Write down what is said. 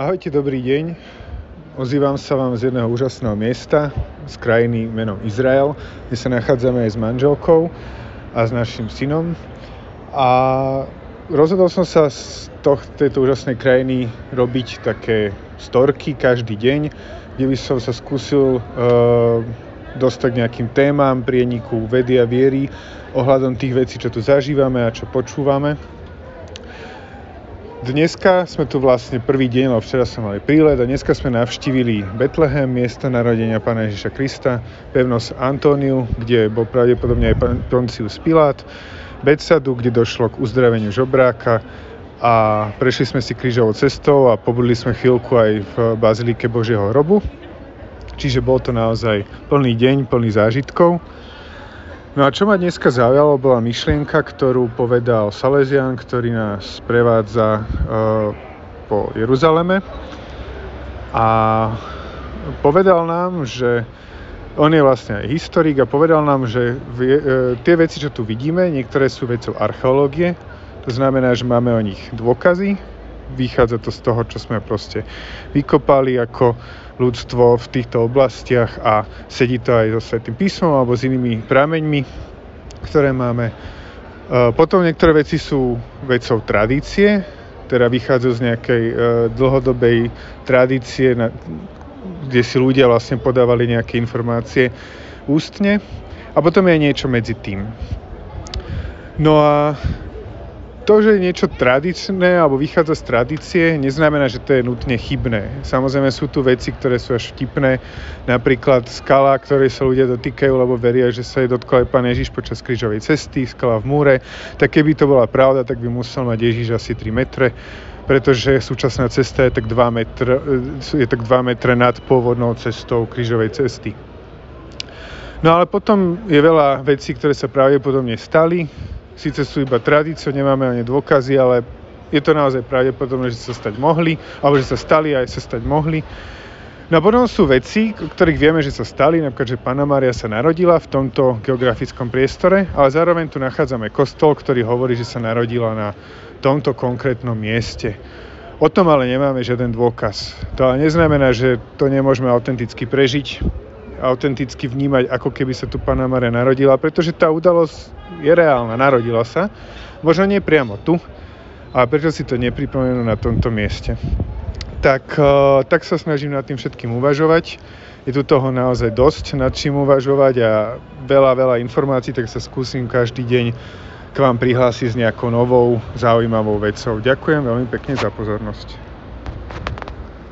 Ahojte, dobrý deň. Ozývam sa vám z jedného úžasného miesta, z krajiny menom Izrael, kde sa nachádzame aj s manželkou a s našim synom. A rozhodol som sa z toh, tejto úžasnej krajiny robiť také storky každý deň, kde by som sa skúsil uh, dostať k nejakým témam, prieniku vedy a viery ohľadom tých vecí, čo tu zažívame a čo počúvame. Dneska sme tu vlastne prvý deň, lebo včera sme mali prílet a dneska sme navštívili Betlehem, miesto narodenia Pána Ježiša Krista, pevnosť Antóniu, kde bol pravdepodobne aj Poncius Pilát, Betsadu, kde došlo k uzdraveniu žobráka a prešli sme si krížovou cestou a pobudli sme chvíľku aj v Bazilike Božieho hrobu. Čiže bol to naozaj plný deň, plný zážitkov. No a čo ma dneska zaujalo, bola myšlienka, ktorú povedal Salesian, ktorý nás prevádza uh, po Jeruzaleme. A povedal nám, že on je vlastne aj historik a povedal nám, že uh, tie veci, čo tu vidíme, niektoré sú vecou archeológie, to znamená, že máme o nich dôkazy, vychádza to z toho, čo sme proste vykopali ako ľudstvo v týchto oblastiach a sedí to aj so Svetým písmom alebo s inými prameňmi, ktoré máme. E, potom niektoré veci sú vecou tradície, teda vychádzajú z nejakej e, dlhodobej tradície, kde si ľudia vlastne podávali nejaké informácie ústne. A potom je niečo medzi tým. No a to, že je niečo tradičné alebo vychádza z tradície, neznamená, že to je nutne chybné. Samozrejme sú tu veci, ktoré sú až vtipné, napríklad skala, ktorej sa ľudia dotýkajú, lebo veria, že sa jej dotkol aj Pán Ježiš počas krížovej cesty, skala v múre. Tak keby to bola pravda, tak by musel mať Ježiš asi 3 metre pretože súčasná cesta je tak 2 metre, je tak 2 metre nad pôvodnou cestou krížovej cesty. No ale potom je veľa vecí, ktoré sa pravdepodobne stali, síce sú iba tradície, nemáme ani dôkazy, ale je to naozaj pravdepodobné, že sa stať mohli, alebo že sa stali aj sa stať mohli. No a potom sú veci, o ktorých vieme, že sa stali, napríklad, že Pana Mária sa narodila v tomto geografickom priestore, ale zároveň tu nachádzame kostol, ktorý hovorí, že sa narodila na tomto konkrétnom mieste. O tom ale nemáme žiaden dôkaz. To ale neznamená, že to nemôžeme autenticky prežiť, autenticky vnímať, ako keby sa tu Pana Maria narodila, pretože tá udalosť je reálna, narodila sa. Možno nie priamo tu, a prečo si to nepripomenú na tomto mieste. Tak, e, tak sa snažím nad tým všetkým uvažovať. Je tu toho naozaj dosť nad čím uvažovať a veľa, veľa informácií, tak sa skúsim každý deň k vám prihlásiť s nejakou novou, zaujímavou vecou. Ďakujem veľmi pekne za pozornosť.